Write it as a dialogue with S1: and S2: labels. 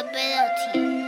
S1: ability.